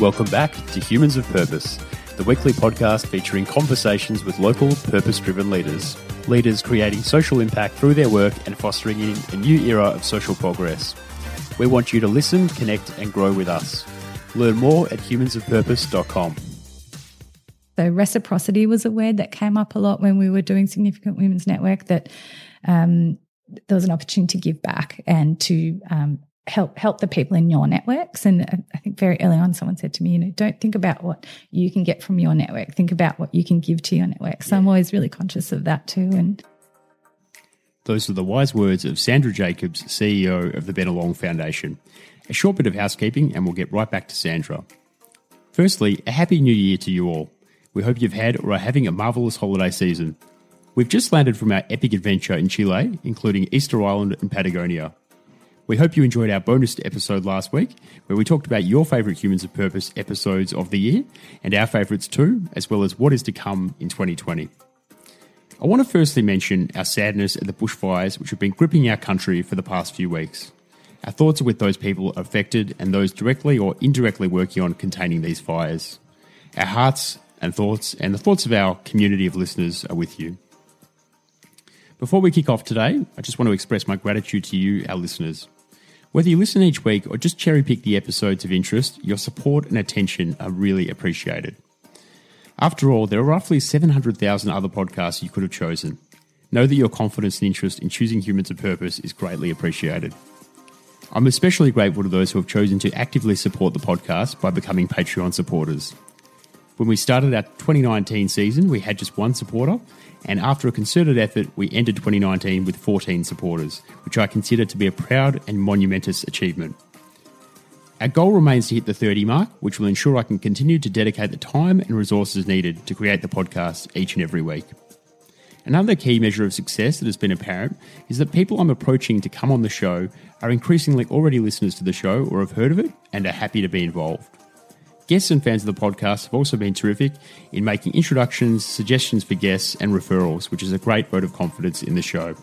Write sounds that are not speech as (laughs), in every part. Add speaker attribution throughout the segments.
Speaker 1: Welcome back to Humans of Purpose, the weekly podcast featuring conversations with local purpose driven leaders. Leaders creating social impact through their work and fostering in a new era of social progress. We want you to listen, connect, and grow with us. Learn more at humansofpurpose.com.
Speaker 2: So reciprocity was a word that came up a lot when we were doing Significant Women's Network. That um, there was an opportunity to give back and to um, help help the people in your networks. And I think very early on, someone said to me, you know, don't think about what you can get from your network. Think about what you can give to your network. So yeah. I'm always really conscious of that too. And
Speaker 1: those are the wise words of Sandra Jacobs, CEO of the Bennelong Foundation. A short bit of housekeeping, and we'll get right back to Sandra. Firstly, a happy new year to you all. We hope you've had or are having a marvellous holiday season. We've just landed from our epic adventure in Chile, including Easter Island and Patagonia. We hope you enjoyed our bonus episode last week, where we talked about your favourite Humans of Purpose episodes of the year and our favourites too, as well as what is to come in 2020. I want to firstly mention our sadness at the bushfires which have been gripping our country for the past few weeks. Our thoughts are with those people affected and those directly or indirectly working on containing these fires. Our hearts and thoughts, and the thoughts of our community of listeners are with you. Before we kick off today, I just want to express my gratitude to you, our listeners. Whether you listen each week or just cherry pick the episodes of interest, your support and attention are really appreciated. After all, there are roughly 700,000 other podcasts you could have chosen. Know that your confidence and interest in choosing humans of purpose is greatly appreciated. I'm especially grateful to those who have chosen to actively support the podcast by becoming Patreon supporters. When we started our 2019 season, we had just one supporter, and after a concerted effort, we ended 2019 with 14 supporters, which I consider to be a proud and monumentous achievement. Our goal remains to hit the 30 mark, which will ensure I can continue to dedicate the time and resources needed to create the podcast each and every week. Another key measure of success that has been apparent is that people I'm approaching to come on the show are increasingly already listeners to the show or have heard of it and are happy to be involved. Guests and fans of the podcast have also been terrific in making introductions, suggestions for guests, and referrals, which is a great vote of confidence in the show.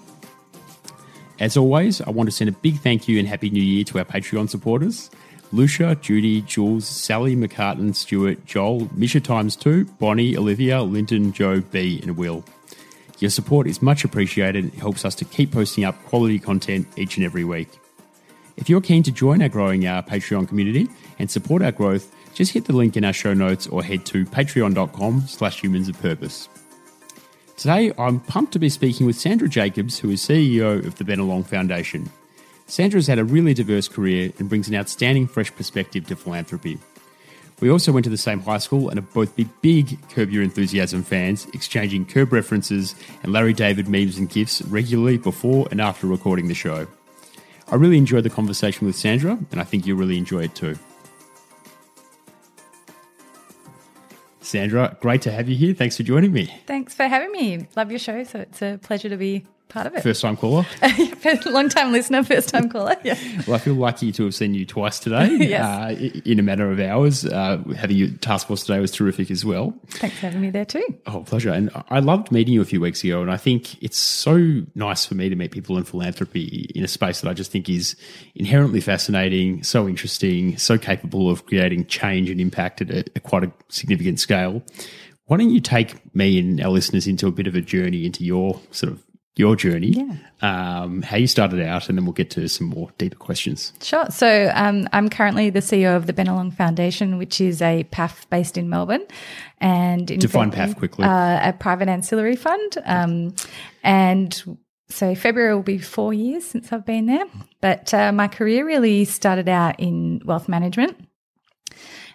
Speaker 1: As always, I want to send a big thank you and Happy New Year to our Patreon supporters Lusha, Judy, Jules, Sally, Macartan, Stuart, Joel, Misha times two, Bonny, Olivia, Lyndon, Jo, Bee, and Will. Your support is much appreciated and helps us to keep posting up quality content each and every week. If you're keen to join our growing our uh, Patreon community and support our growth, just hit the link in our show notes or head to patreon.com slash humans of purpose. Today, I'm pumped to be speaking with Sandra Jacobs, who is CEO of the Bennelong Foundation. Sandra has had a really diverse career and brings an outstanding fresh perspective to philanthropy. We also went to the same high school and are both big, big Curb Your Enthusiasm fans, exchanging Curb references and Larry David memes and gifs regularly before and after recording the show. I really enjoyed the conversation with Sandra, and I think you'll really enjoy it too. Sandra, great to have you here. Thanks for joining me.
Speaker 2: Thanks for having me. Love your show, so it's a pleasure to be part of it.
Speaker 1: First time caller? (laughs)
Speaker 2: Long time listener, first time caller. Yeah.
Speaker 1: Well, I feel lucky to have seen you twice today (laughs) yes. uh, in a matter of hours. Uh, having you task force today was terrific as well.
Speaker 2: Thanks for having me there too.
Speaker 1: Oh, pleasure. And I loved meeting you a few weeks ago. And I think it's so nice for me to meet people in philanthropy in a space that I just think is inherently fascinating, so interesting, so capable of creating change and impact at a, a quite a significant scale. Why don't you take me and our listeners into a bit of a journey into your sort of your journey,
Speaker 2: yeah.
Speaker 1: um, how you started out, and then we'll get to some more deeper questions.
Speaker 2: Sure. So um, I'm currently the CEO of the Bennelong Foundation, which is a PAF based in Melbourne. And
Speaker 1: define PAF quickly.
Speaker 2: Uh, a private ancillary fund. Um, and so February will be four years since I've been there. But uh, my career really started out in wealth management.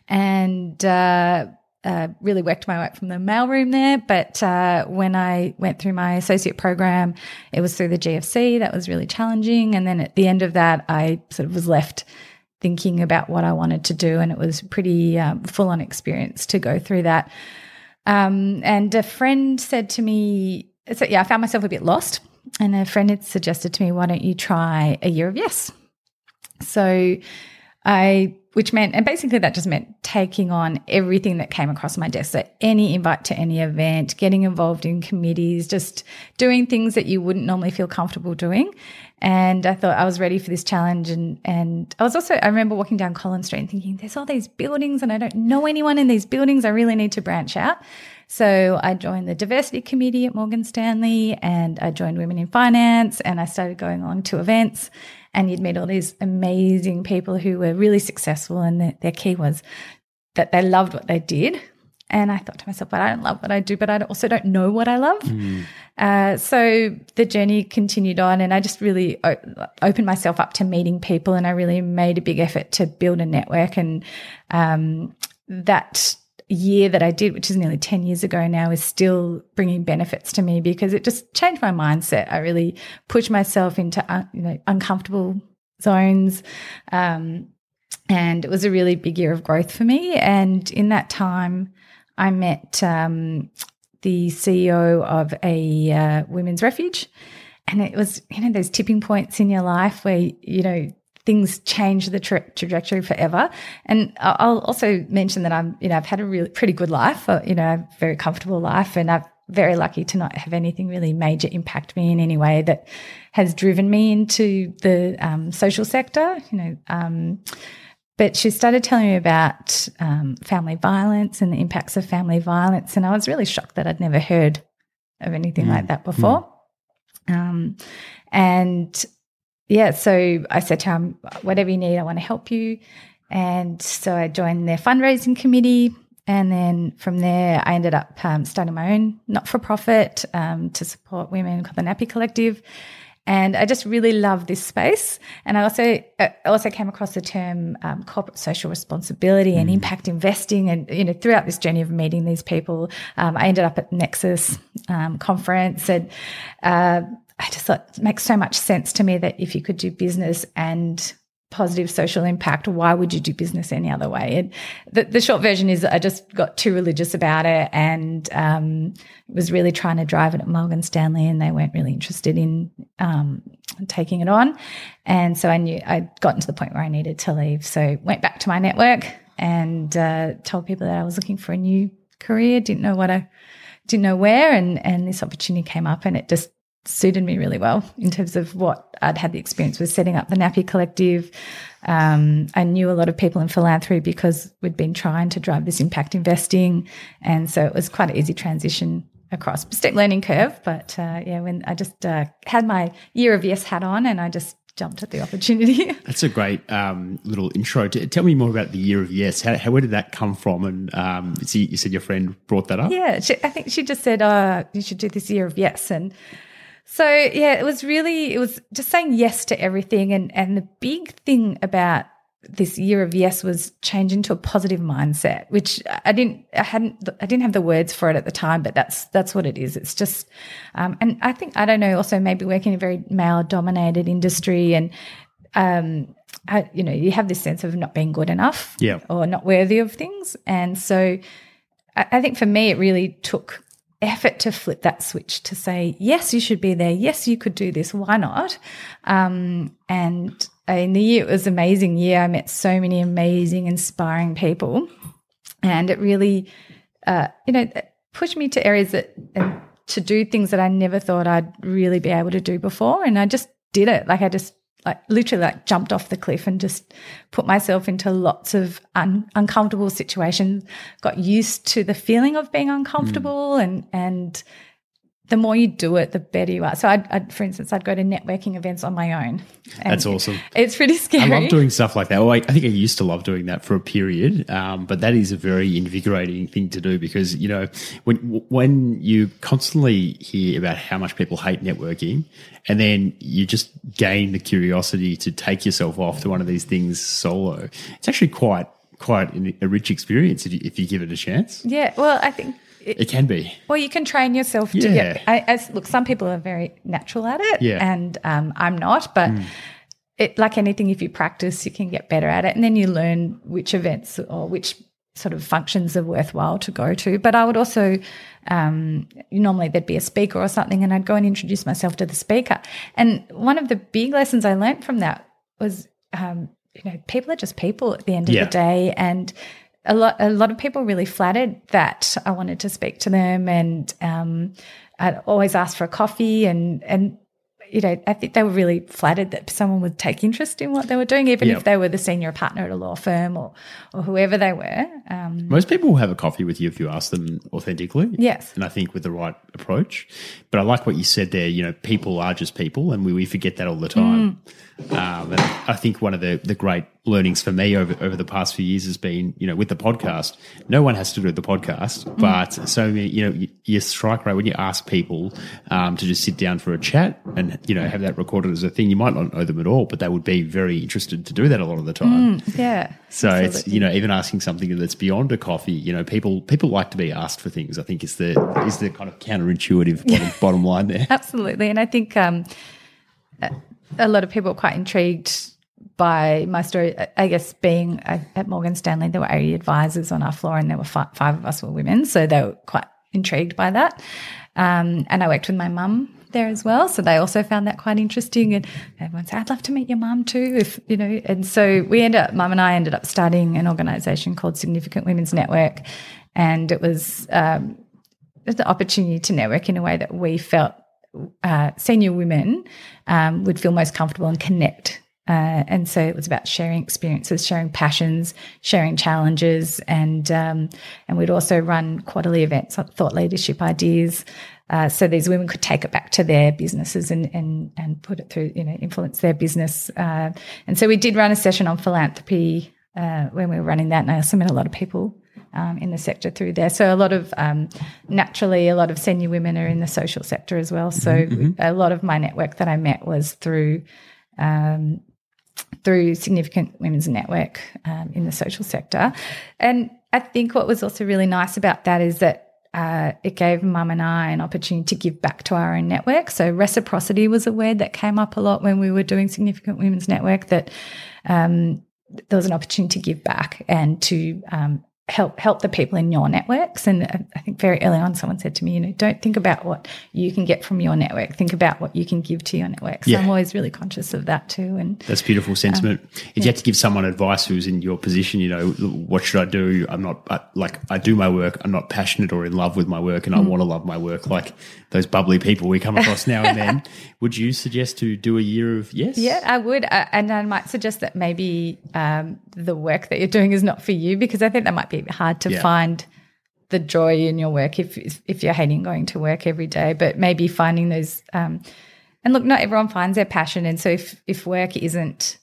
Speaker 2: And uh, uh, really worked my way from the mailroom there. But uh, when I went through my associate program, it was through the GFC. That was really challenging. And then at the end of that, I sort of was left thinking about what I wanted to do. And it was pretty um, full on experience to go through that. Um, and a friend said to me, so yeah, I found myself a bit lost. And a friend had suggested to me, why don't you try a year of yes? So I which meant, and basically that just meant taking on everything that came across my desk. So any invite to any event, getting involved in committees, just doing things that you wouldn't normally feel comfortable doing. And I thought I was ready for this challenge. And, and I was also, I remember walking down Collins Street and thinking, there's all these buildings and I don't know anyone in these buildings. I really need to branch out. So I joined the diversity committee at Morgan Stanley and I joined Women in Finance and I started going along to events and you'd meet all these amazing people who were really successful and their, their key was that they loved what they did and I thought to myself, but I don't love what I do, but I also don't know what I love. Mm. Uh, so the journey continued on, and I just really o- opened myself up to meeting people, and I really made a big effort to build a network. And um, that year that I did, which is nearly 10 years ago now, is still bringing benefits to me because it just changed my mindset. I really pushed myself into uh, you know uncomfortable zones. Um, and it was a really big year of growth for me. And in that time, I met um, the CEO of a uh, women's refuge. And it was, you know, those tipping points in your life where, you know, things change the tra- trajectory forever. And I'll also mention that I'm, you know, I've had a really pretty good life, uh, you know, a very comfortable life, and I'm very lucky to not have anything really major impact me in any way that has driven me into the um, social sector. You know, um, but she started telling me about um, family violence and the impacts of family violence. And I was really shocked that I'd never heard of anything mm. like that before. Mm. Um, and yeah, so I said to him, whatever you need, I want to help you. And so I joined their fundraising committee. And then from there, I ended up um, starting my own not for profit um, to support women called the Nappy Collective. And I just really love this space. And I also I also came across the term um, corporate social responsibility and mm. impact investing. And you know, throughout this journey of meeting these people, um, I ended up at Nexus um, conference, and uh, I just thought it makes so much sense to me that if you could do business and positive social impact, why would you do business any other way? And the, the short version is I just got too religious about it and um, was really trying to drive it at Morgan Stanley, and they weren't really interested in um, taking it on. And so I knew I'd gotten to the point where I needed to leave. So went back to my network and uh, told people that I was looking for a new career. Didn't know what I didn't know where, and and this opportunity came up, and it just suited me really well in terms of what I'd had the experience with setting up the Nappy Collective. Um, I knew a lot of people in philanthropy because we'd been trying to drive this impact investing. And so it was quite an easy transition across. Steep learning curve, but uh, yeah, when I just uh, had my year of yes hat on and I just jumped at the opportunity. (laughs)
Speaker 1: That's a great um, little intro. Tell me more about the year of yes. How, how where did that come from? And um, you said your friend brought that up.
Speaker 2: Yeah, she, I think she just said, "Oh, you should do this year of yes." And so yeah, it was really it was just saying yes to everything and and the big thing about this year of yes was changing to a positive mindset, which I didn't, I hadn't, I didn't have the words for it at the time, but that's that's what it is. It's just, um, and I think I don't know. Also, maybe working in a very male-dominated industry, and um, I, you know, you have this sense of not being good enough,
Speaker 1: yeah,
Speaker 2: or not worthy of things, and so I, I think for me, it really took effort to flip that switch to say, yes, you should be there. Yes, you could do this. Why not? Um, and in the year, it was amazing year. I met so many amazing, inspiring people. And it really, uh, you know, pushed me to areas that, and to do things that I never thought I'd really be able to do before. And I just did it. Like I just like literally like jumped off the cliff and just put myself into lots of un- uncomfortable situations got used to the feeling of being uncomfortable mm. and and the more you do it, the better you are. So, I'd, I'd, for instance, I'd go to networking events on my own.
Speaker 1: That's awesome.
Speaker 2: It's pretty scary.
Speaker 1: I love doing stuff like that. Well, I, I think I used to love doing that for a period, um, but that is a very invigorating thing to do because you know when when you constantly hear about how much people hate networking, and then you just gain the curiosity to take yourself off to one of these things solo. It's actually quite quite a rich experience if you, if you give it a chance.
Speaker 2: Yeah. Well, I think
Speaker 1: it, it, can be.
Speaker 2: Well, you can train yourself to yeah. get. I, as look, some people are very natural at it,
Speaker 1: yeah.
Speaker 2: and um, I'm not. But mm. it, like anything, if you practice, you can get better at it, and then you learn which events or which sort of functions are worthwhile to go to. But I would also um, normally there'd be a speaker or something, and I'd go and introduce myself to the speaker. And one of the big lessons I learned from that was. Um, you know, people are just people at the end of yeah. the day, and a lot a lot of people really flattered that I wanted to speak to them, and um, I'd always ask for a coffee, and and you know, I think they were really flattered that someone would take interest in what they were doing, even
Speaker 1: Yep.
Speaker 2: if they were the senior partner at a law firm or, or whoever they were. Um,
Speaker 1: Most people will have a coffee with you if you ask them authentically.
Speaker 2: Yes.
Speaker 1: And I think with the right approach. But I like what you said there. You know, people are just people, and we, we forget that all the time. Um, and I think one of the, the great learnings for me over, over the past few years has been, you know, with the podcast, no one has to do the podcast, but so, you know, you, you strike right when you ask people um, to just sit down for a chat and, you know, have that recorded as a thing. You might not know them at all, but they would be very interested to do that a lot of the time.
Speaker 2: yeah.
Speaker 1: So it's you know even asking something that's beyond a coffee. You know people people like to be asked for things. I think is the is the kind of counterintuitive bottom, bottom line there. (laughs)
Speaker 2: Absolutely. And I think um, a lot of people are quite intrigued by my story. I- guess being at Morgan Stanley, there were 80 advisors on our floor and there were five, five of us were women. So they were quite intrigued by that. Um, and I worked with my mum there as well. So they also found that quite interesting. And everyone said, I'd love to meet your mum too. If, you know, and so we ended up, mum and I ended up starting an organization called Significant Women's Network. And it was, um, an opportunity to network in a way that we felt uh, senior women um, would feel most comfortable and connect. Uh, and so it was about sharing experiences, sharing passions, sharing challenges, and um, and we'd also run quarterly events, on thought leadership ideas, uh, so these women could take it back to their businesses and and and put it through, you know, influence their business. Uh, and so we did run a session on philanthropy uh, when we were running that, and I also met a lot of people um, in the sector through there. So a lot of um, naturally, a lot of senior women are in the social sector as well. So a lot of my network that I met was through um, through significant women's network um, in the social sector. And I think what was also really nice about that is that uh, it gave mum and I an opportunity to give back to our own network. So reciprocity was a word that came up a lot when we were doing significant women's network. That um, there was an opportunity to give back and to um, help help the people in your networks. And uh, I think very early on, someone said to me, you know, don't think about what you can get from your network. Think about what you can give to your network. So
Speaker 1: Yeah.
Speaker 2: I'm always really conscious of that too. And
Speaker 1: That's beautiful sentiment. if you had to give someone advice who's in your position, you know, what should I do? I'm not I, like I do my work. I'm not passionate or in love with my work, and I want to love my work. Like those bubbly people we come across now and then. (laughs) Would you suggest to do a year of yes?
Speaker 2: Yeah, I would. Uh, and I might suggest that maybe um, the work that you're doing is not for you because I think that might be hard to
Speaker 1: Yeah.
Speaker 2: find the joy in your work if if you're hating going to work every day. But maybe finding those. Um, and look, not everyone finds their passion, and so if if work isn't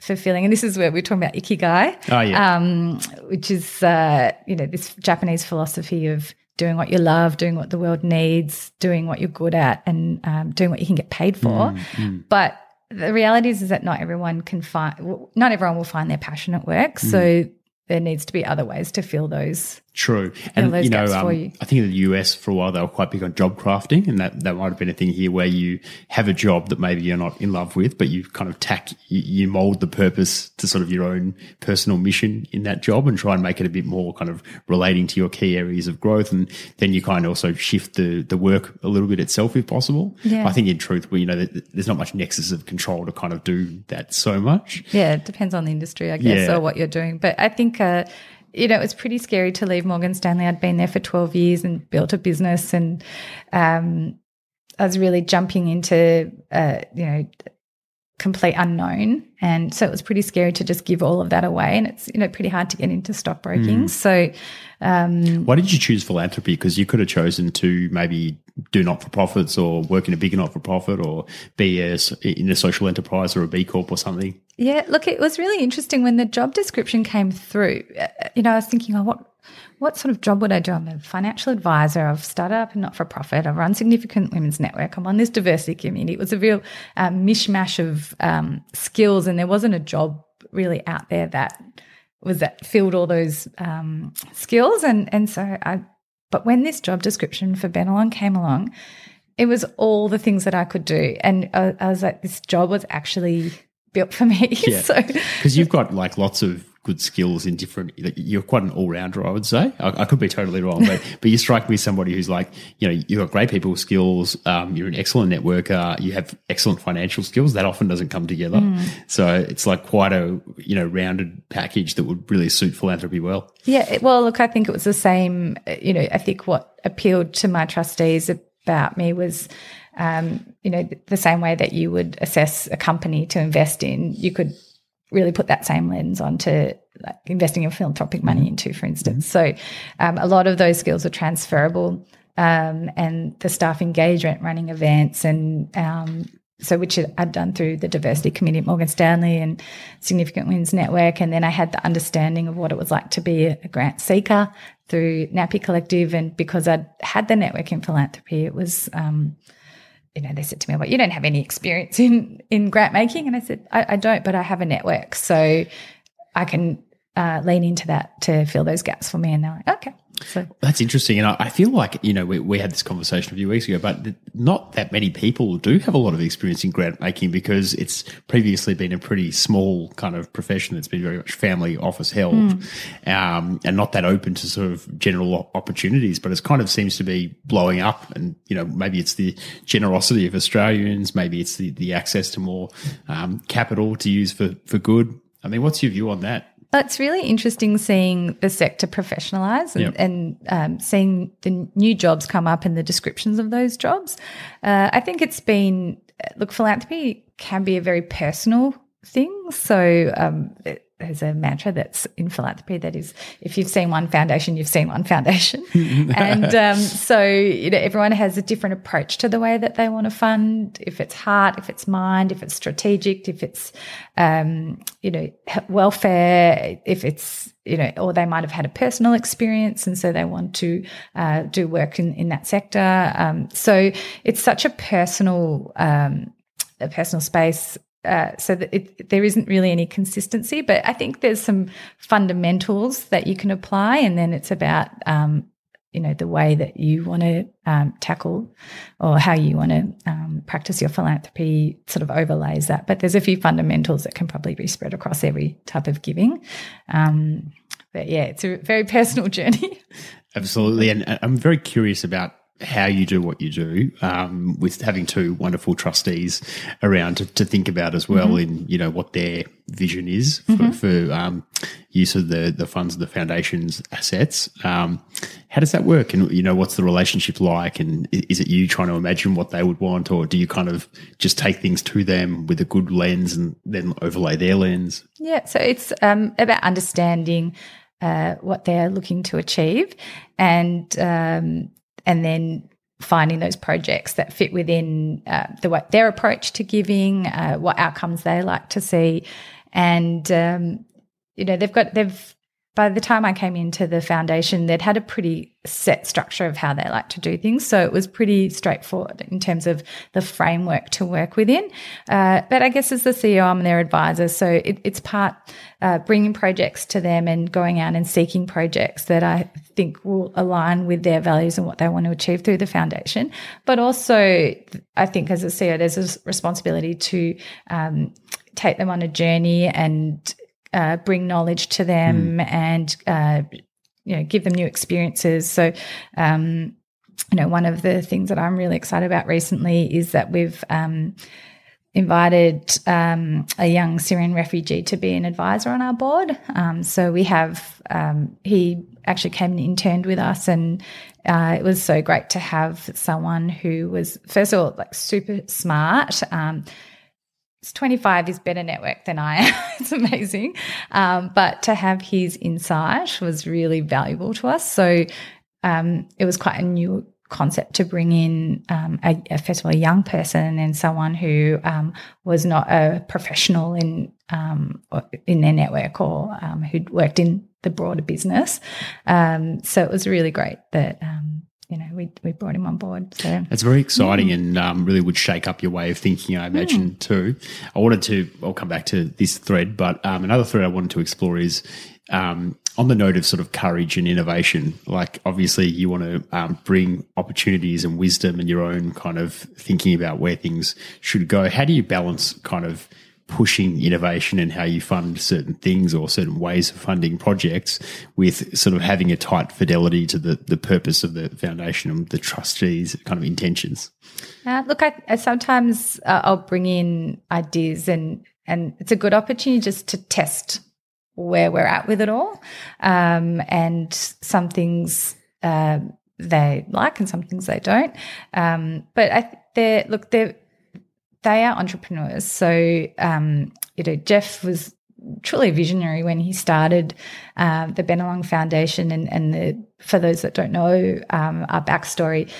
Speaker 2: fulfilling, and this is where we're talking about ikigai,
Speaker 1: Oh yeah.
Speaker 2: um, which is uh, you know this Japanese philosophy of doing what you love, doing what the world needs, doing what you're good at, and um, doing what you can get paid for. But the reality is, is that not everyone can find, not everyone will find their passion at work. So there needs to be other ways to fill those.
Speaker 1: True. And you know, um,
Speaker 2: you.
Speaker 1: I think in the US for a while they were quite big on job crafting, and that that might have been a thing here where you have a job that maybe you're not in love with, but you kind of tack you, you mold the purpose to sort of your own personal mission in that job, and try and make it a bit more kind of relating to your key areas of growth, and then you kind of also shift the the work a little bit itself if possible.
Speaker 2: Yeah.
Speaker 1: I think in truth, we you know there's not much nexus of control to kind of do that so much.
Speaker 2: Yeah, it depends on the industry, I guess,
Speaker 1: Yeah.
Speaker 2: or what you're doing. But I think, uh, you know, it was pretty scary to leave Morgan Stanley. I'd been there for 12 years and built a business, and um, I was really jumping into, uh, you know, complete unknown. And so it was pretty scary to just give all of that away. And it's, you know, pretty hard to get into stockbroking. So, um,
Speaker 1: Why did you choose philanthropy? Because you could have chosen to maybe do not for profits or work in a bigger not for profit or be a, in a social enterprise or a B Corp or something.
Speaker 2: Yeah, look, it was really interesting when the job description came through. uh, You know, I was thinking, oh, what what sort of job would I do? I'm a financial advisor. I've started up a not for profit. I've run significant women's network. I'm on this diversity committee. It was a real um, mishmash of um, skills, and there wasn't a job really out there that was that filled all those um, skills. And and so I, but when this job description for Bennelong came along, it was all the things that I could do, and I, I was like, this job was actually built for me. (laughs)
Speaker 1: Yeah.
Speaker 2: so
Speaker 1: Because you've got like lots of good skills in different. like, You're quite an all rounder, I would say. I, I could be totally wrong, but (laughs) but you strike me as somebody who's like, you know, you've got great people skills. Um, you're an excellent networker. You have excellent financial skills. That often doesn't come together. So it's like quite a you know rounded package that would really suit philanthropy well.
Speaker 2: Yeah, well, look, I think it was the same. uh, You know, I think what appealed to my trustees about me was um, you know, the same way that you would assess a company to invest in, you could really put that same lens onto like investing your philanthropic money into, for instance. So um, a lot of those skills are transferable. Um, and the staff engagement, running events, and um, so which I'd done through the diversity committee at Morgan Stanley and Significant Women's Network, and then I had the understanding of what it was like to be a, grant seeker through Nappy Collective, and because I'd had the network in philanthropy, it was. Um, you know, they said to me, "Well, you don't have any experience in in grant making," and I said, "I, I don't, but I have a network, so I can uh, lean into that to fill those gaps for me." And they're like, "Okay." So
Speaker 1: That's interesting. And I, I feel like, you know, we, we had this conversation a few weeks ago, but th- not that many people do have a lot of experience in grant making because it's previously been a pretty small kind of profession that's been very much family office held um, and not that open to sort of general opportunities. But it kind of seems to be blowing up. And, you know, maybe it's the generosity of Australians, maybe it's the, the access to more um, capital to use for, for good. I mean, what's your view on that?
Speaker 2: It's really interesting seeing the sector professionalise and,
Speaker 1: Yep.
Speaker 2: and um, seeing the new jobs come up and the descriptions of those jobs. Uh, I think it's been, look, philanthropy can be a very personal thing. So um, it- there's a mantra that's in philanthropy that is, if you've seen one foundation, you've seen one foundation. (laughs) and um, so you know, everyone has a different approach to the way that they want to fund. If it's heart, if it's mind, if it's strategic, if it's um, you know welfare, if it's you know, or they might have had a personal experience and so they want to uh, do work in in that sector. Um, so it's such a personal um, a personal space. Uh, so that it, there isn't really any consistency, but I think there's some fundamentals that you can apply, and then it's about um, you know the way that you want to um, tackle or how you want to um, practice your philanthropy sort of overlays that. But there's a few fundamentals that can probably be spread across every type of giving. Um, but yeah, it's a very personal (laughs) journey.
Speaker 1: Absolutely. And I'm very curious about how you do what you do um, with having two wonderful trustees around to, to think about as well in, you know, what their vision is for, for um, use of the, the funds of the foundation's assets. Um, how does that work? And, you know, what's the relationship like? And is it you trying to imagine what they would want or do you kind of just take things to them with a good lens and then overlay their lens?
Speaker 2: Yeah, so it's um, about understanding uh, what they're looking to achieve, and um, and then finding those projects that fit within uh, the their approach to giving, uh, what outcomes they like to see, and um, you know they've got they've by the time I came into the foundation, they'd had a pretty set structure of how they like to do things. So it was pretty straightforward in terms of the framework to work within. Uh, but I guess as the CEO, I'm their advisor. So it, it's part uh, bringing projects to them and going out and seeking projects that I think will align with their values and what they want to achieve through the foundation. But also, I think as a CEO, there's a responsibility to um, take them on a journey and uh, bring knowledge to them and uh, you know give them new experiences. So. Um, you know, one of the things that I'm really excited about recently is that we've um, invited um, a young Syrian refugee to be an advisor on our board. Um, so we have, um, he actually came and interned with us, and uh, it was so great to have someone who was, first of all, like super smart. Um, it's 25 is better network than I am. (laughs) it's amazing. Um, but to have his insight was really valuable to us. So um, it was quite a new concept to bring in um, a, a first of all a young person and someone who um, was not a professional in um, in their network or um, who'd worked in the broader business. Um, so it was really great that um, you know we we brought him on board. So
Speaker 1: It's very exciting and um, really would shake up your way of thinking, I imagine, too. I wanted to, I'll come back to this thread, but um, another thread I wanted to explore is um, on the note of sort of courage and innovation. Like, obviously, you want to um, bring opportunities and wisdom and your own kind of thinking about where things should go. How do you balance kind of pushing innovation and how you fund certain things or certain ways of funding projects with sort of having a tight fidelity to the, the purpose of the foundation and the trustees kind of intentions.
Speaker 2: Uh, look, I, I sometimes uh, I'll bring in ideas, and and it's a good opportunity just to test where we're at with it all. Um, and some things uh, they like and some things they don't. Um, but I, they're look, they're they are entrepreneurs. So um, you know, Jeff was truly visionary when he started uh, the Bennelong Foundation, and and the, for those that don't know um, our backstory.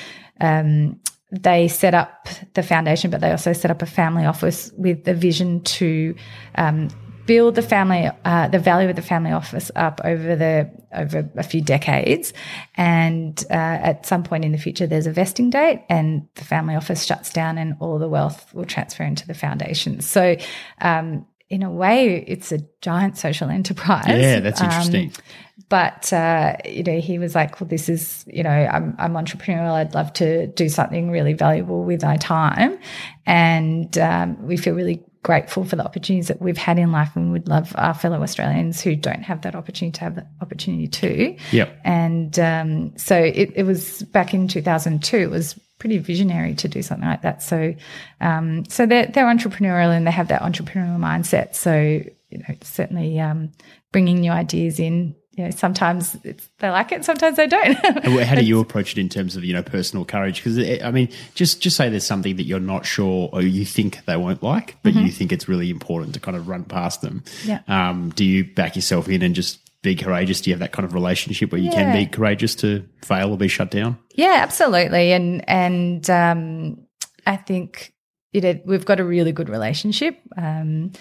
Speaker 2: Um, they set up the foundation, but they also set up a family office with the vision to um, build the family, uh, the value of the family office up over the over a few decades, and uh, at some point in the future, there's a vesting date, and the family office shuts down, and all the wealth will transfer into the foundation. So. Um, in a way, it's a giant social enterprise.
Speaker 1: Yeah, that's interesting. Um,
Speaker 2: but uh, you know, he was like, "Well, this is you know, I'm I'm entrepreneurial. I'd love to do something really valuable with my time," and um, we feel really grateful for the opportunities that we've had in life and would love our fellow Australians who don't have that opportunity to have that opportunity too.
Speaker 1: Yep.
Speaker 2: And um, so it, it, was back in 2002, it was pretty visionary to do something like that. So, um, so they're, they're entrepreneurial and they have that entrepreneurial mindset. So, you know, certainly um, bringing new ideas in you know, sometimes they like it, sometimes they don't. (laughs)
Speaker 1: How do you approach it in terms of you know personal courage? Because eh, I mean, just just say there's something that you're not sure or you think they won't like, but mm-hmm. you think it's really important to kind of run past them.
Speaker 2: Yeah.
Speaker 1: Um, do you back yourself in and just be courageous? Do you have that kind of relationship where you yeah. can be courageous to fail or be shut down?
Speaker 2: Yeah, absolutely. And and um, I think you know we've got a really good relationship. Um,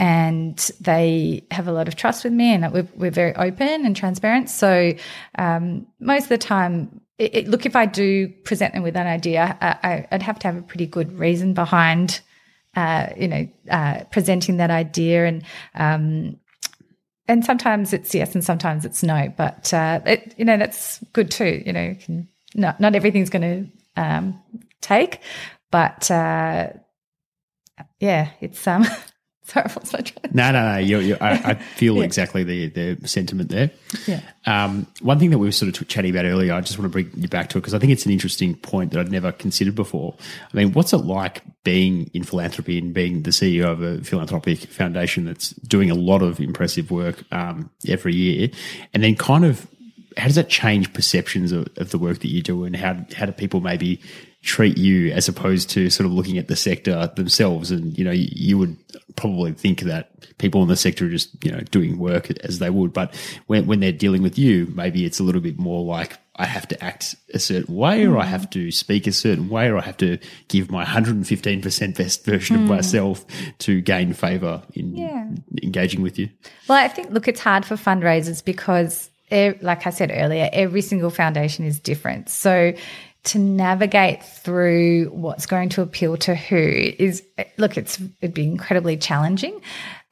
Speaker 2: and they have a lot of trust with me and we're, we're very open and transparent. So um, most of the time, it, it, look, if I do present them with an idea, I, would have to have a pretty good reason behind, uh, you know, uh, presenting that idea and. Um, and sometimes it's yes, and sometimes it's no. But uh, it, you know that's good too. You know, can, not not everything's going to um, take, but uh, yeah, it's um, (laughs) Sorry, what was
Speaker 1: No, no, no. You're, you're, I, I, feel yeah. exactly the, the sentiment there.
Speaker 2: Yeah.
Speaker 1: Um, one thing that we were sort of chatting about earlier, I just want to bring you back to it because I think it's an interesting point that I'd never considered before. I mean, what's it like being in philanthropy and being the CEO of a philanthropic foundation that's doing a lot of impressive work um, every year, and then kind of how does that change perceptions of, of the work that you do, and how how do people maybe treat you as opposed to sort of looking at the sector themselves. And, you know, you, you, would probably think that people in the sector are just, you know, doing work as they would. But when, when they're dealing with you, maybe it's a little bit more like I have to act a certain way or I have to speak a certain way or I have to give my 115% best version mm. of hmm. myself to gain favor in yeah. engaging with you.
Speaker 2: Well, I think, look, it's hard for fundraisers because, like I said earlier, every single foundation is different. So, to navigate through what's going to appeal to who is look it's it'd be incredibly challenging.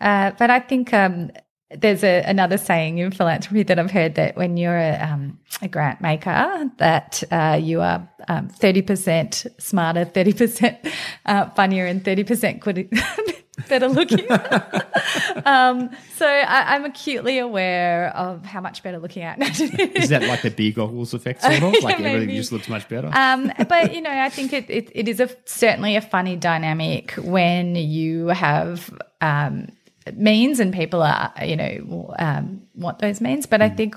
Speaker 2: Uh, but i think um, there's a, another saying in philanthropy that I've heard that when you're a, um, a grant maker, that uh, you are um, 30% smarter, 30% uh, funnier, and 30% good, (laughs) better looking. (laughs) um, so I, am acutely aware of how much better looking at.
Speaker 1: Is that like the beer goggles effect, sort of? (laughs) Like yeah, everything just looks much better?
Speaker 2: Um, but, you know, I think it, it, it is a certainly a funny dynamic when you have um, means and people are, you know, um, want those means. But mm. I think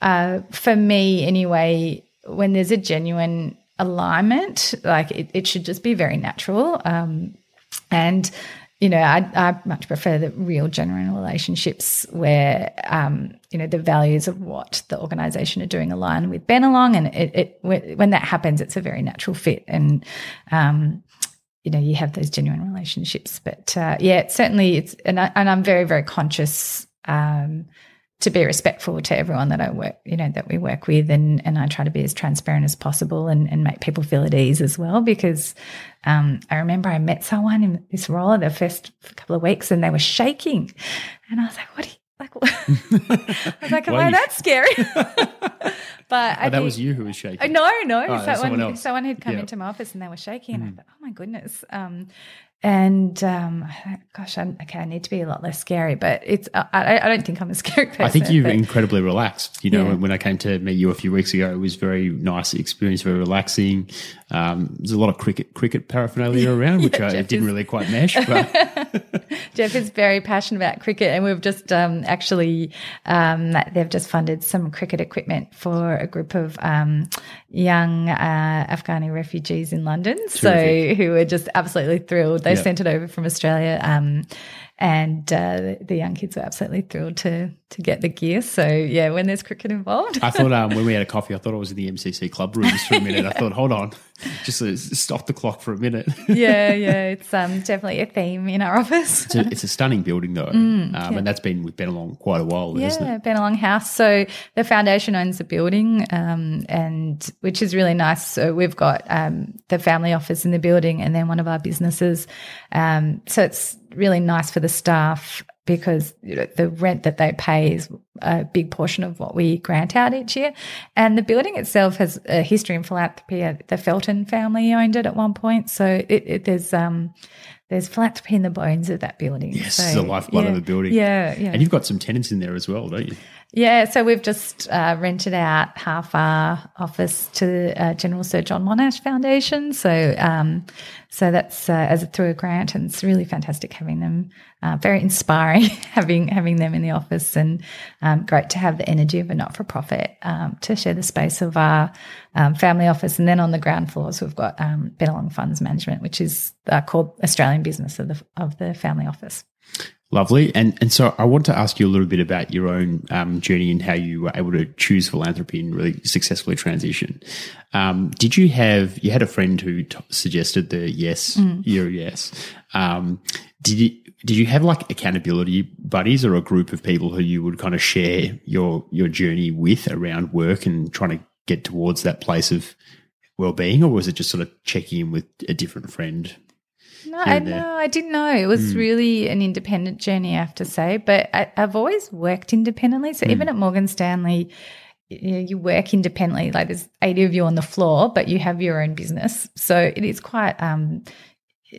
Speaker 2: uh, for me, anyway, when there's a genuine alignment, like it, it should just be very natural. Um, and you know, I, I much prefer the real genuine relationships where, um, you know, the values of what the organisation are doing align with Bennelong, and it, it when that happens, it's a very natural fit, and um, you know, you have those genuine relationships. But uh, yeah, certainly it's, and, I, and I'm very very conscious um, to be respectful to everyone that I work, you know, that we work with. And, and I try to be as transparent as possible and, and make people feel at ease as well. Because um, I remember I met someone in this role the first couple of weeks and they were shaking. And I was like, what are you, like, (laughs) I was like, am (laughs) I that scary? but
Speaker 1: oh, that was you who was shaking.
Speaker 2: No, no, oh, someone, someone, someone, had come yeah. into my office and they were shaking, and I mm. thought, oh my goodness. Um, and um, gosh, I'm, okay, I need to be a lot less scary, but it's I, I don't think I'm a scary person.
Speaker 1: I think you're incredibly relaxed. You know, yeah. when I came to meet you a few weeks ago, it was very nice experience, very relaxing. Um, there's a lot of cricket cricket paraphernalia (laughs) around, which yeah, I didn't really quite mesh. But (laughs)
Speaker 2: Jeff is very passionate about cricket, and we've just um, actually um, they've just funded some cricket equipment for a group of um, young uh, Afghani refugees in London. So who were just absolutely thrilled. They
Speaker 1: Yep.
Speaker 2: sent it over from Australia. Um, and uh, the- young kids were absolutely thrilled to to get the gear. So yeah, when there's cricket involved,
Speaker 1: I thought um, when we had a (laughs) coffee, I thought I was in the MCC club rooms for a minute. I thought, hold on, just uh, stop the clock for a minute. (laughs)
Speaker 2: yeah, yeah, it's um, definitely a theme in our office.
Speaker 1: It's a, it's a stunning building, though, (laughs) um, and that's been we've been along quite a while, isn't
Speaker 2: Yeah,
Speaker 1: it?
Speaker 2: Bennelong House. So the foundation owns the building, um, and which is really nice. So we've got um, the family office in the building, and then one of our businesses. Um, so it's really nice for the staff because you know, the rent that they pay is a big portion of what we grant out each year. And the building itself has a history in philanthropy. Uh, The Felton family owned it at one point, so it, it, there's um, there's philanthropy in the bones of that building.
Speaker 1: Yes,
Speaker 2: so,
Speaker 1: it's the lifeblood of
Speaker 2: yeah,
Speaker 1: the building.
Speaker 2: Yeah, yeah.
Speaker 1: And you've got some tenants in there as well, don't you?
Speaker 2: Yeah, so we've just uh, rented out half our office to uh, General Sir John Monash Foundation. So, um, so that's uh, as a, through a grant, and it's really fantastic having them. Uh, very inspiring (laughs) having having them in the office, and um, great to have the energy of a not for profit um, to share the space of our um, family office. And then on the ground floors, we've got um, Bennelong Funds Management, which is uh, called Australian business of the of the family office.
Speaker 1: Lovely. And and so I want to ask you a little bit about your own um, journey and how you were able to choose philanthropy and really successfully transition. Um, did you have you had a friend who t- suggested the yes, your yes? Um, did you did you have like accountability buddies or a group of people who you would kind of share your your journey with around work and trying to get towards that place of well being, or was it just sort of checking in with a different friend?
Speaker 2: No, I no, I didn't know. It was really an independent journey, I have to say. But I, I've always worked independently. So even at Morgan Stanley, you, know, you work independently. Like there's 80 of you on the floor, but you have your own business. So it is quite. Um,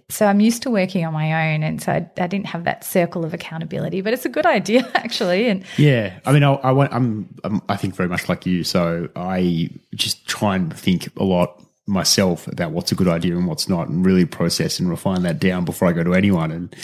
Speaker 2: so I'm used to working on my own, and so I, I didn't have that circle of accountability. But it's a good idea (laughs) actually. And
Speaker 1: Yeah, I mean, I, I I'm, I think very much like you. So I just try and think a lot myself about what's a good idea and what's not, and really process and refine that down before I go to anyone. And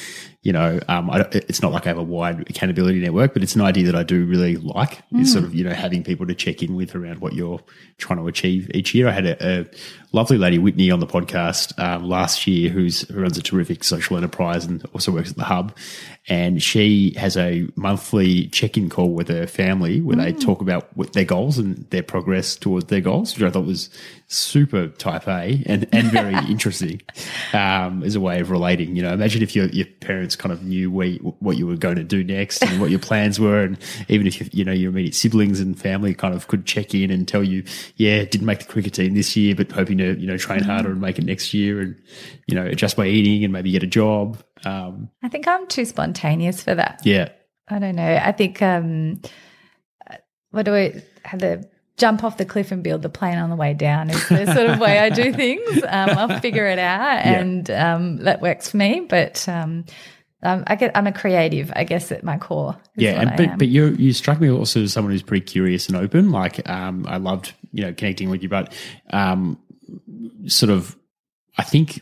Speaker 1: you know, um, I, it's not like I have a wide accountability network, but it's an idea that I do really like. Is sort of you know having people to check in with around what you're trying to achieve each year. I had a, a lovely lady Whitney on the podcast um, last year, who's who runs a terrific social enterprise and also works at the Hub, and she has a monthly check-in call with her family where they talk about what their goals and their progress towards their goals, which I thought was super type A and, and very (laughs) interesting um, as a way of relating. You know, imagine if your your parents kind of knew where you, what you were going to do next and what your plans were, and even if you, you know your immediate siblings and family kind of could check in and tell you, yeah, didn't make the cricket team this year, but hoping to you know train harder and make it next year, and you know adjust my eating and maybe get a job. Um,
Speaker 2: I think I'm too spontaneous for that.
Speaker 1: yeah,
Speaker 2: I don't know. I think um, what do I have the jump off the cliff and build the plane on the way down is the sort of way I do (laughs) things. Um, I'll figure it out, and um, that works for me. But um, um, I get I'm a creative, I guess, at my core.
Speaker 1: yeah, and but but you you struck me also as someone who's pretty curious and open. Like um, I loved you know connecting with you, but um, sort of I think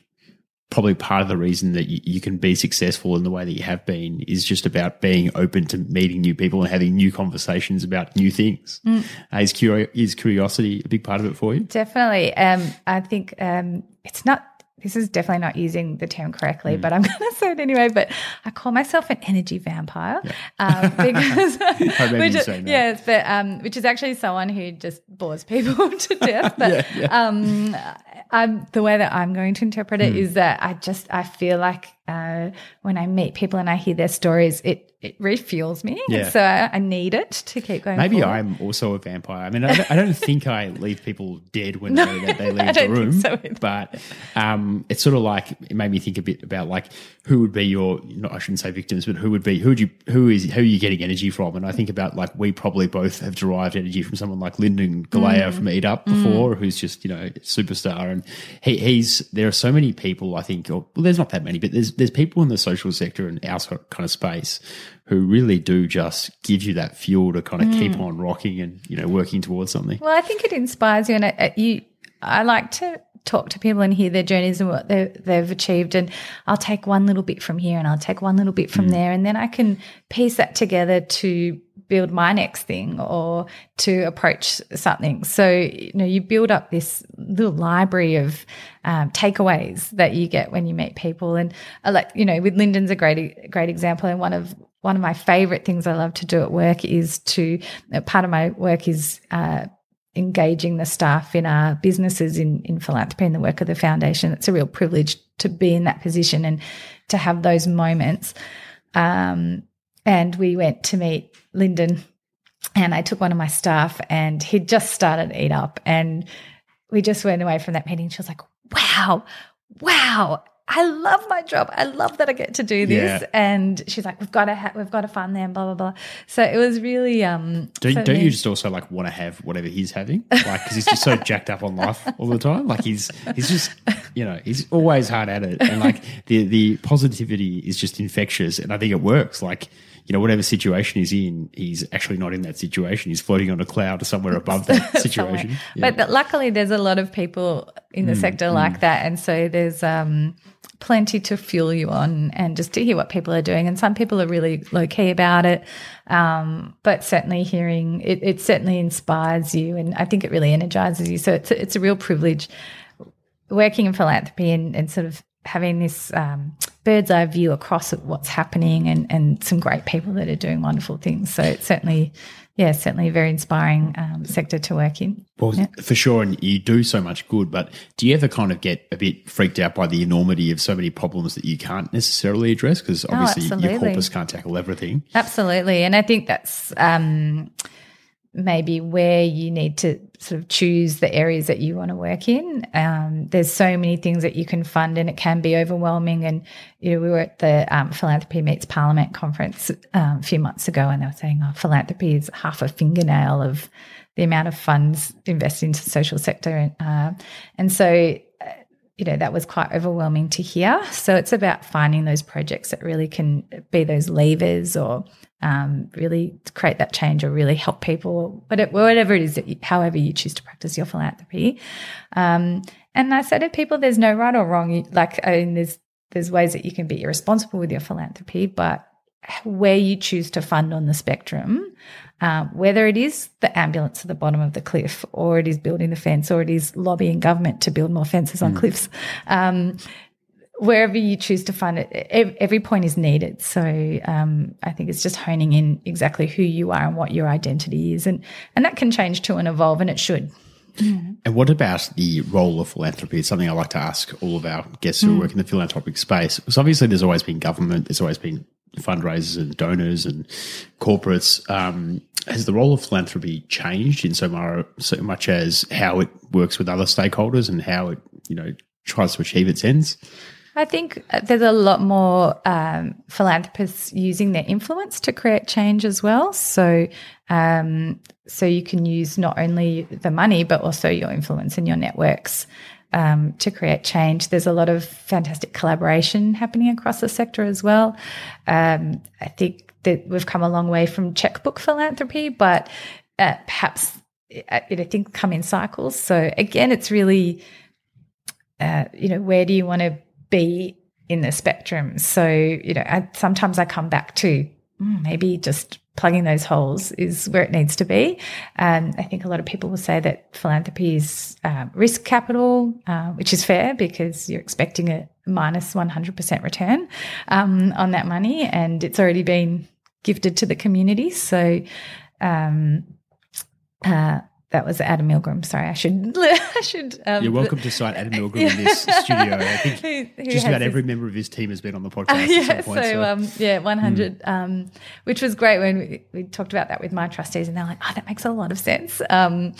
Speaker 1: probably part of the reason that you, you can be successful in the way that you have been is just about being open to meeting new people and having new conversations about new things. Uh, is, curi- is curiosity a big part of it for you?
Speaker 2: Definitely. Um, I think um, it's not. This is definitely not using the term correctly, but I'm (laughs) going to say it anyway. But I call myself an energy vampire um, (laughs) because, which is- yes, but um, which is actually someone who just bores people (laughs) to death. But um, I'm, the way that I'm going to interpret
Speaker 1: Hmm.
Speaker 2: it is that I just I feel like uh, when I meet people and I hear their stories, it it refuels me.
Speaker 1: Yeah.
Speaker 2: so I, I need it to keep going.
Speaker 1: Maybe
Speaker 2: forward.
Speaker 1: I'm also a vampire. I mean, I don't, I don't think I leave people dead when (laughs) they, they leave the room.
Speaker 2: so
Speaker 1: but um, it's sort of like it made me think a bit about like who would be your. Not, I shouldn't say victims, but who would be who would you who is who are you getting energy from? And I think about like we probably both have derived energy from someone like Lyndon Galea
Speaker 2: Mm.
Speaker 1: from Eat Up before, who's just you know superstar, and he, he's there are so many people. I think, or, well, there's not that many, but there's there's people in the social sector and our kind of space who really do just give you that fuel to kind of
Speaker 2: Mm.
Speaker 1: keep on rocking and you know working towards something.
Speaker 2: Well, I think it inspires you, and it, it- you. I like to talk to people and hear their journeys and what they've achieved. And I'll take one little bit from here and I'll take one little bit from mm. there. And then I can piece that together to build my next thing or to approach something. So, you know, you build up this little library of um, takeaways that you get when you meet people. And uh, like, you know, with Lyndon's a great, great example. And one of, one of my favorite things I love to do at work is to, uh, part of my work is, uh, engaging the staff in our businesses in, in philanthropy and the work of the foundation. It's a real privilege to be in that position and to have those moments. Um, and we went to meet Lyndon and I took one of my staff and he'd just started Eat Up and we just went away from that meeting. She was like, wow, wow. I love my job. I love that I get to do this. Yeah. And she's like, we've got to, ha- we've got to fund them, blah, blah, blah. So it was really, um,
Speaker 1: don't, don't you just also like want to have whatever he's having? Like, cause he's just so jacked up on life all the time. Like he's, he's just, you know, he's always hard at it. And like the, the positivity is just infectious. And I think it works. Like, you know, whatever situation he's in, he's actually not in that situation. He's floating on a cloud or somewhere above that (laughs) situation.
Speaker 2: Yeah. But luckily, there's a lot of people in the mm, sector mm. like that. And so there's, um, plenty to fuel you on and just to hear what people are doing. And some people are really low key about it. Um, but certainly hearing it, it certainly inspires you. And I think it really energizes you. So it's, a, it's a real privilege working in philanthropy and, and sort of having this um, bird's eye view across what's happening and, and some great people that are doing wonderful things. So it's certainly, yeah, certainly a very inspiring um, sector to work in.
Speaker 1: Well, yeah. for sure. And you do so much good, but do you ever kind of get a bit freaked out by the enormity of so many problems that you can't necessarily address? Because oh, obviously oh, your corpus can't tackle everything.
Speaker 2: Absolutely. And I think that's, um, maybe where you need to sort of choose the areas that you want to work in. Um, there's so many things that you can fund, and it can be overwhelming. And you know, we were at the um, Philanthropy Meets Parliament conference um, a few months ago, and they were saying, "Oh, philanthropy is half a fingernail of the amount of funds invested into the social sector," and, uh, and so. Uh, you know, that was quite overwhelming to hear. So it's about finding those projects that really can be those levers or um, really create that change or really help people, whatever it is that you, however you choose to practice your philanthropy. Um, and I say to people, there's no right or wrong. Like, I mean, there's there's ways that you can be irresponsible with your philanthropy, but where you choose to fund on the spectrum, um, whether it is the ambulance at the bottom of the cliff, or it is building the fence, or it is lobbying government to build more fences on mm. cliffs, um, wherever you choose to find it, every point is needed. So um, I think it's just honing in exactly who you are and what your identity is, and and that can change too and evolve, and it should.
Speaker 1: And what about the role of philanthropy? It's something I like to ask all of our guests who mm. work in the philanthropic space. Because obviously, there's always been government, there's always been fundraisers and donors and corporates. Um, has the role of philanthropy changed in so, more, so much as how it works with other stakeholders and how it, you know, tries to achieve its ends?
Speaker 2: I think there's a lot more um, philanthropists using their influence to create change as well. So, um, so you can use not only the money but also your influence and your networks um, to create change. There's a lot of fantastic collaboration happening across the sector as well. Um, I think that we've come a long way from checkbook philanthropy, but uh, perhaps it, uh, I think come in cycles. So again, it's really. Uh, you know, where do you want to be in the spectrum. So, you know, I, sometimes I come back to mm, maybe just plugging those holes is where it needs to be. And I think a lot of people will say that philanthropy is uh, risk capital, uh, which is fair because you're expecting a minus 100% return um, on that money and it's already been gifted to the community. So, um, uh, that was Adam Milgram. Sorry, I should. (laughs) I should.
Speaker 1: Um, You're welcome to cite Adam Milgram in this (laughs) studio. I think who, who just about every member of his team has been on the (laughs) podcast. Uh,
Speaker 2: yeah,
Speaker 1: point,
Speaker 2: so, so. Um, yeah, 100, mm. um, which was great when we, we, talked about that with my trustees, and they're like, "Oh, that makes a lot of sense." Um,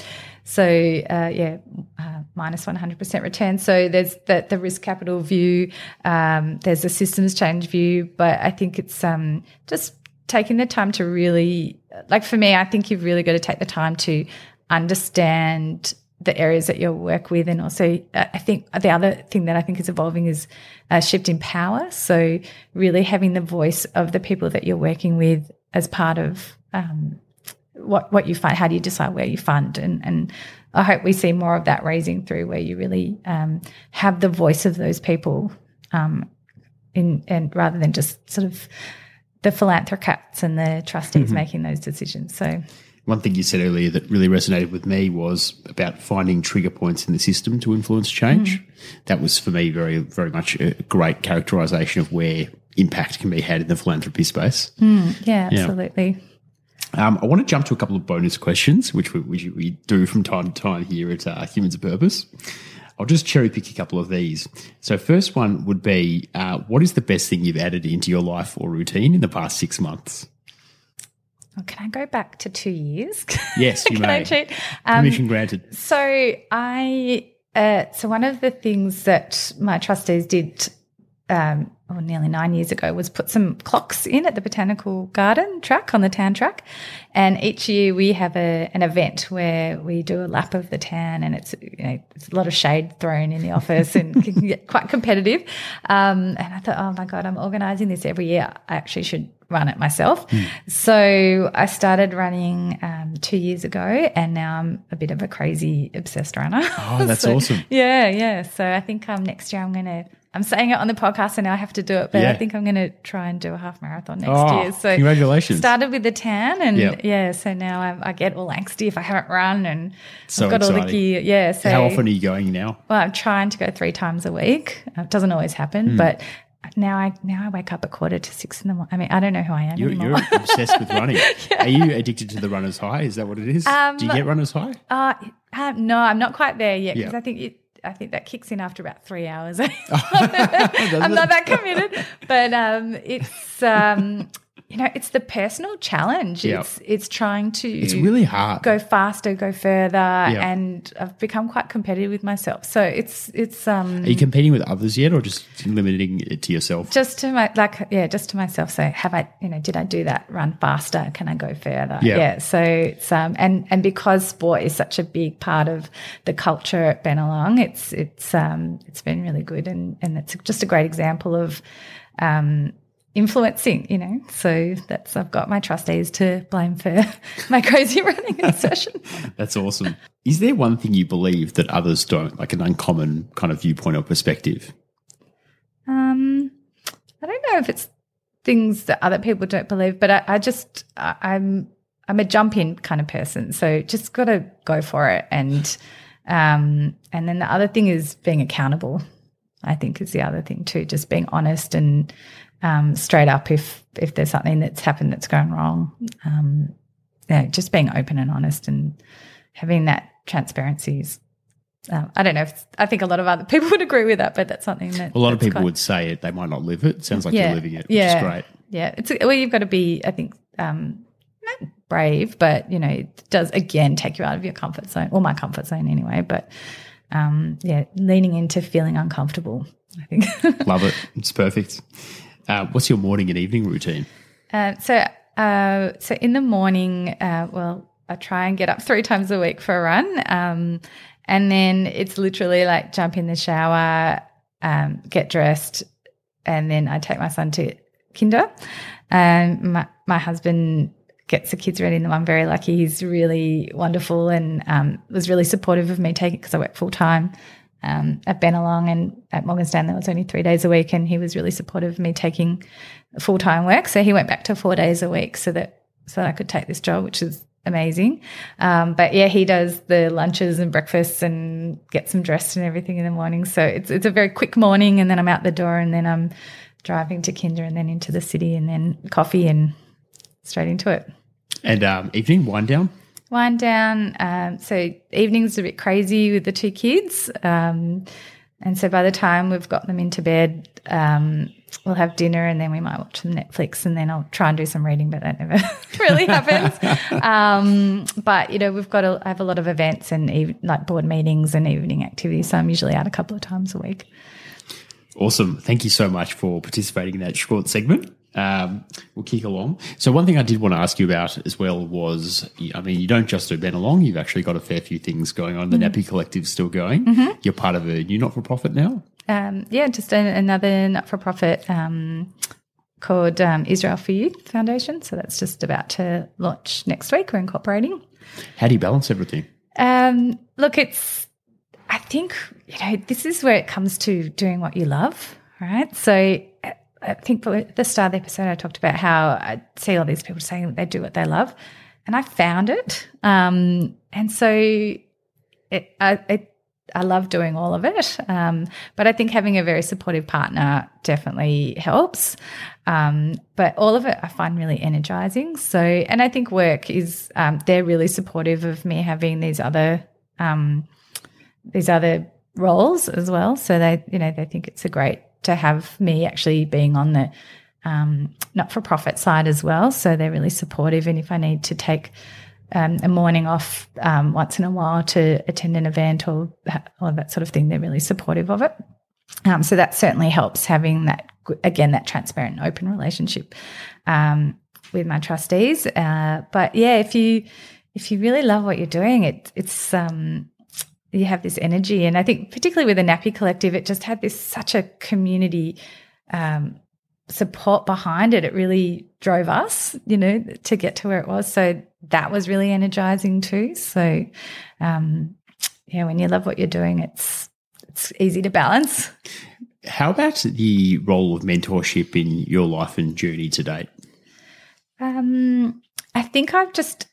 Speaker 2: so uh, yeah, uh, minus 100% return. So there's the, the risk capital view. Um, there's a systems change view, but I think it's um, just taking the time to really, like for me, I think you've really got to take the time to understand the areas that you work with. And also, uh, I think the other thing that I think is evolving is a shift in power. So, really having the voice of the people that you're working with as part of um, what what you fund. How do you decide where you fund? And and I hope we see more of that raising through where you really um, have the voice of those people, um, in and rather than just sort of the philanthropists and the trustees making those decisions. So
Speaker 1: One thing you said earlier that really resonated with me was about finding trigger points in the system to influence change. That was for me very, very much a great characterization of where impact can be had in the philanthropy space.
Speaker 2: yeah, absolutely.
Speaker 1: Um, I want to jump to a couple of bonus questions, which we, which we do from time to time here at uh, Humans of Purpose. I'll just cherry pick a couple of these. So, first one would be uh, what is the best thing you've added into your life or routine in the past six months?
Speaker 2: Oh, can I go back to two years? (laughs)
Speaker 1: Yes, you
Speaker 2: can I
Speaker 1: may.
Speaker 2: cheat? Um,
Speaker 1: Permission granted.
Speaker 2: So I, uh, so one of the things that my trustees did, um, oh, nearly nine years ago, was put some clocks in at the botanical garden track on the Tan track, and each year we have a an event where we do a lap of the Tan, and it's you know it's a lot of shade thrown in the office and (laughs) can get quite competitive. Um, and I thought, oh my god, I'm organising this every year. I actually should run it myself. So I started running um, two years ago, and now I'm a bit of a crazy obsessed runner.
Speaker 1: Oh, that's (laughs)
Speaker 2: So,
Speaker 1: awesome.
Speaker 2: Yeah, yeah. So I think um, next year I'm going to. I'm saying it on the podcast, and now I have to do it. But
Speaker 1: Yeah.
Speaker 2: I think I'm going to try and do a half marathon next
Speaker 1: Oh,
Speaker 2: year. So
Speaker 1: congratulations.
Speaker 2: Started with the tan, and
Speaker 1: Yep.
Speaker 2: yeah. So now I, I get all angsty if I haven't run, and
Speaker 1: So
Speaker 2: I've got all the gear. Yeah. So
Speaker 1: How often are you going now?
Speaker 2: well, I'm trying to go three times a week. It doesn't always happen,
Speaker 1: Hmm.
Speaker 2: but now I now I wake up at quarter to six in the morning. I mean, I don't know who I am
Speaker 1: You're,
Speaker 2: anymore.
Speaker 1: you're obsessed with running. (laughs) Are you addicted to the runner's high? Is that what it is?
Speaker 2: Um,
Speaker 1: Do you get runner's high?
Speaker 2: Uh, uh, no, I'm not quite there yet because
Speaker 1: Yeah.
Speaker 2: I think it, I think that kicks in after about three hours. (laughs) (laughs) I'm not that committed, but um, it's um, you know it's the personal challenge.
Speaker 1: Yeah.
Speaker 2: It's it's trying to
Speaker 1: It's really hard.
Speaker 2: go faster, go further, and I've become quite competitive with myself. So it's it's um,
Speaker 1: Are you competing with others yet, or just limiting it to yourself?
Speaker 2: just to my like yeah just to myself so have i you know did i do that run faster can i go further
Speaker 1: Yeah.
Speaker 2: so it's um and and because sport is such a big part of the culture at Bennelong it's it's um it's been really good and and it's just a great example of um influencing you know so that's i've got my trustees to blame for (laughs) my crazy running (laughs) session
Speaker 1: That's awesome. Is there one thing you believe that others don't, like an uncommon kind of viewpoint or perspective?
Speaker 2: Um, I don't know if it's things that other people don't believe, but I, I just I, I'm I'm a jump in kind of person, so just got to go for it. And um, and then the other thing is being accountable. I think is the other thing too, just being honest and um, straight up if if there's something that's happened that's gone wrong. Um, yeah, just being open and honest and having that transparency is. Um, I don't know. If, I think a lot of other (laughs) people would agree with that, but that's something that
Speaker 1: A lot of people
Speaker 2: quite-
Speaker 1: would say it; they might not live it. Sounds like
Speaker 2: Yeah.
Speaker 1: you're living it, which
Speaker 2: Yeah.
Speaker 1: is great.
Speaker 2: Yeah, it's well, you've got to be, I think, um, not brave, but you know, it does again take you out of your comfort zone, or my comfort zone anyway. But um, yeah, leaning into feeling uncomfortable, I think. (laughs)
Speaker 1: Love it. It's perfect. Uh, what's your morning and evening routine?
Speaker 2: uh, so, uh, so in the morning, uh, well, I try and get up three times a week for a run, um, and then it's literally like jump in the shower, um, get dressed, and then I take my son to kinder. And my, my husband gets the kids ready, and I'm very lucky. He's really wonderful and um, was really supportive of me taking because I work full time um, at Bennelong and at Morgan Stanley. It was only three days a week, and he was really supportive of me taking full time work. So he went back to four days a week so that so that I could take this job, which is amazing. Um, but yeah, he does the lunches and breakfasts and gets them dressed and everything in the morning. So it's it's a very quick morning, and then I'm out the door, and then I'm driving to Kinder, and then into the city, and then coffee, and straight into it.
Speaker 1: And um, evening wind down.
Speaker 2: Wind down. Um, so evenings are a bit crazy with the two kids. Um, and so by the time we've got them into bed, um, we'll have dinner and then we might watch some Netflix and then I'll try and do some reading, but that never (laughs) really happens. Um, but you know, we've got a, I have a lot of events and eve, like board meetings and evening activities. So I'm usually out a couple of times a week.
Speaker 1: Awesome. Thank you so much for participating in that short segment. Um, we'll kick along. So, one thing I did want to ask you about as well was I mean, you don't just do Bennelong, you've actually got a fair few things going on. The Nappy Collective's still going. You're part of a new not for profit now.
Speaker 2: Um, yeah, just a, another not for profit um, called um, Israel for Youth Foundation. So that's just about to launch next week. We're incorporating.
Speaker 1: How do you balance everything?
Speaker 2: Um, look, it's, I think, you know, this is where it comes to doing what you love, right? So I think at the start of the episode, I talked about how I see all these people saying that they do what they love. And I found it. Um, and so it, I, it, I love doing all of it. Um, but I think having a very supportive partner definitely helps. Um, but all of it I find really energizing. So, and I think work is, um, they're really supportive of me having these other, um, these other roles as well. So they, you know, they think it's a great to have me actually being on the um, not for profit side as well. So they're really supportive. And if I need to take um, a morning off um, once in a while to attend an event or, or that sort of thing, they're really supportive of it. Um, so that certainly helps having that, again, that transparent and open relationship um, with my trustees. Uh, but yeah, if you, if you really love what you're doing, it, it's, um, you have this energy. And I think particularly with the Nappy Collective, it just had this such a community um, support behind it. It really drove us, you know, to get to where it was. So that was really energizing too. So um, yeah, when you love what you're doing, it's it's easy to balance.
Speaker 1: How about the role of mentorship in your life and journey to date?
Speaker 2: Um, I think I've just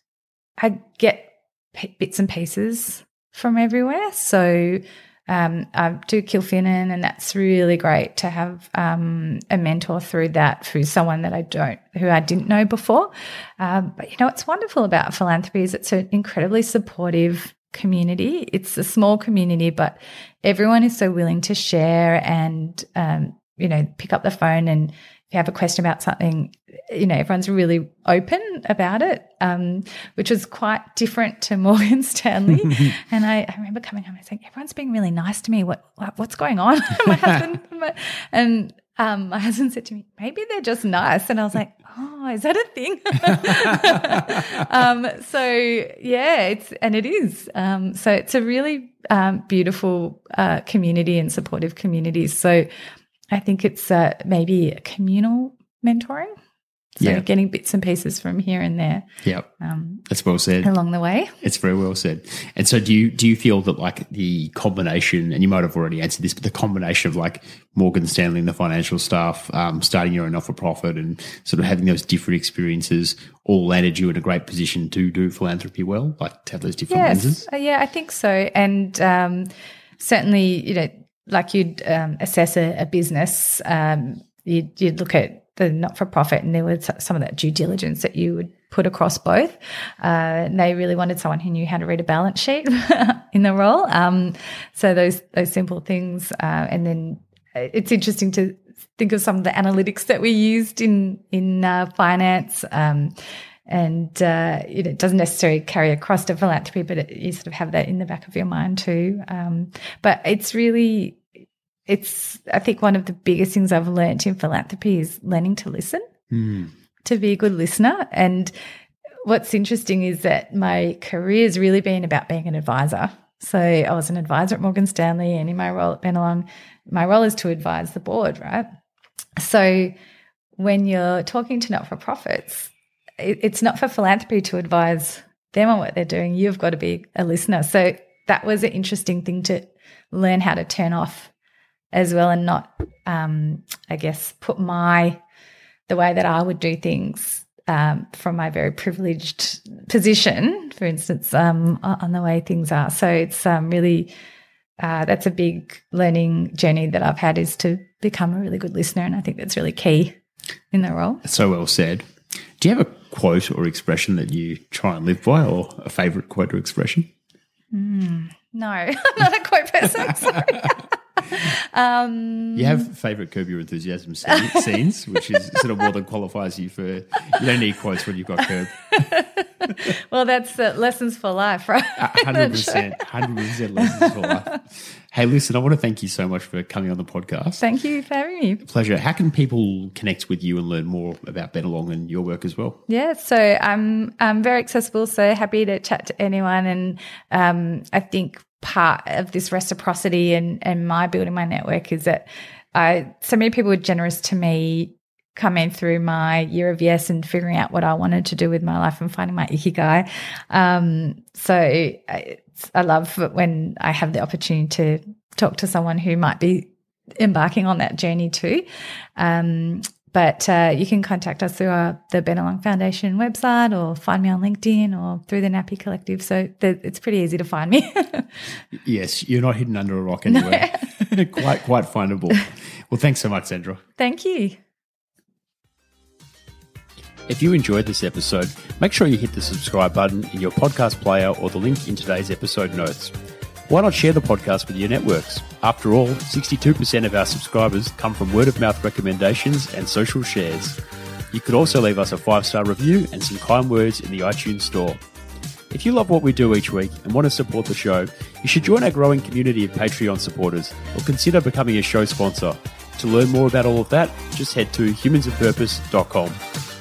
Speaker 2: I get bits and pieces from everywhere. So um, I do Kilfinan, and that's really great to have um, a mentor through that, through someone that I don't, who I didn't know before. Um, but you know, what's wonderful about philanthropy is it's an incredibly supportive community. It's a small community, but everyone is so willing to share and um, you know pick up the phone and you have a question about something, you know, everyone's really open about it, um, which was quite different to (laughs) Morgan Stanley. (laughs) and I, I, remember coming home and saying, everyone's being really nice to me. What, what what's going on? (laughs) my husband, my, and um, my husband said to me, maybe they're just nice. And I was like, oh, is that a thing? um, so yeah, it's, and it is. Um, so it's a really um, beautiful uh, community and supportive community. So I think it's uh, maybe communal mentoring. So yeah. getting bits and pieces from here and there.
Speaker 1: Yeah, Um, That's well said.
Speaker 2: Along the way.
Speaker 1: It's very well said. And so do you do you feel that like the combination, and you might have already answered this, but the combination of like Morgan Stanley and the financial staff, um, starting your own not for profit and sort of having those different experiences all landed you in a great position to do philanthropy well, like to have those different
Speaker 2: yes.
Speaker 1: lenses?
Speaker 2: Uh, yeah, I think so. And um, certainly, you know, like you'd um, assess a, a business, um, you'd, you'd, look at the not for profit, and there was some of that due diligence that you would put across both. Uh, and they really wanted someone who knew how to read a balance sheet (laughs) in the role. Um, so those those simple things, uh, and then it's interesting to think of some of the analytics that we used in in uh, finance. Um, and uh, it doesn't necessarily carry across to philanthropy, but it, you sort of have that in the back of your mind too. Um, but it's really, it's I think one of the biggest things I've learned in philanthropy is learning to listen, mm. to be a good listener. And what's interesting is that my career has really been about being an advisor. So I was an advisor at Morgan Stanley, and in my role at Bennelong, my role is to advise the board, right? So when you're talking to not for profits, it's not for philanthropy to advise them on what they're doing. You've got to be a listener. So that was an interesting thing to learn how to turn off as well and not, um, I guess, put my, the way that I would do things um, from my very privileged position, for instance, um, on the way things are. So it's um, really, uh, that's a big learning journey that I've had is to become a really good listener. And I think that's really key in the role.
Speaker 1: So well said. Do you have a quote or expression that you try and live by, or a favourite quote or expression?
Speaker 2: Mm, no, I'm not a quote person. (laughs) Sorry. (laughs)
Speaker 1: um, you have favourite Curb Your Enthusiasm (laughs) scenes, which is sort of more than qualifies you for. You don't need quotes when you've got Curb. (laughs)
Speaker 2: well, that's uh, lessons for life, right?
Speaker 1: Hundred percent, hundred percent lessons for life. Hey, listen, I want to thank you so much for coming on the podcast.
Speaker 2: Thank you for having me.
Speaker 1: Pleasure. How can people connect with you and learn more about Bennelong and your work as well?
Speaker 2: Yeah, so I'm I'm very accessible, so happy to chat to anyone, and um, I think part of this reciprocity and and my building my network is that I so many people were generous to me coming through my year of yes and figuring out what I wanted to do with my life and finding my ikigai. Um, so I love when I have the opportunity to talk to someone who might be embarking on that journey too. Um, but uh, you can contact us through our, the Bennelong Foundation website or find me on LinkedIn or through the Nappy Collective. So the, it's pretty easy to find me. (laughs)
Speaker 1: yes, you're not hidden under a rock anywhere. No. (laughs) quite, quite findable. Well, thanks so much, Sandra.
Speaker 2: Thank you.
Speaker 1: If you enjoyed this episode, make sure you hit the subscribe button in your podcast player or the link in today's episode notes. Why not share the podcast with your networks? After all, 62% of our subscribers come from word of mouth recommendations and social shares. You could also leave us a five star review and some kind words in the iTunes store. If you love what we do each week and want to support the show, you should join our growing community of Patreon supporters or consider becoming a show sponsor. To learn more about all of that, just head to humansofpurpose.com.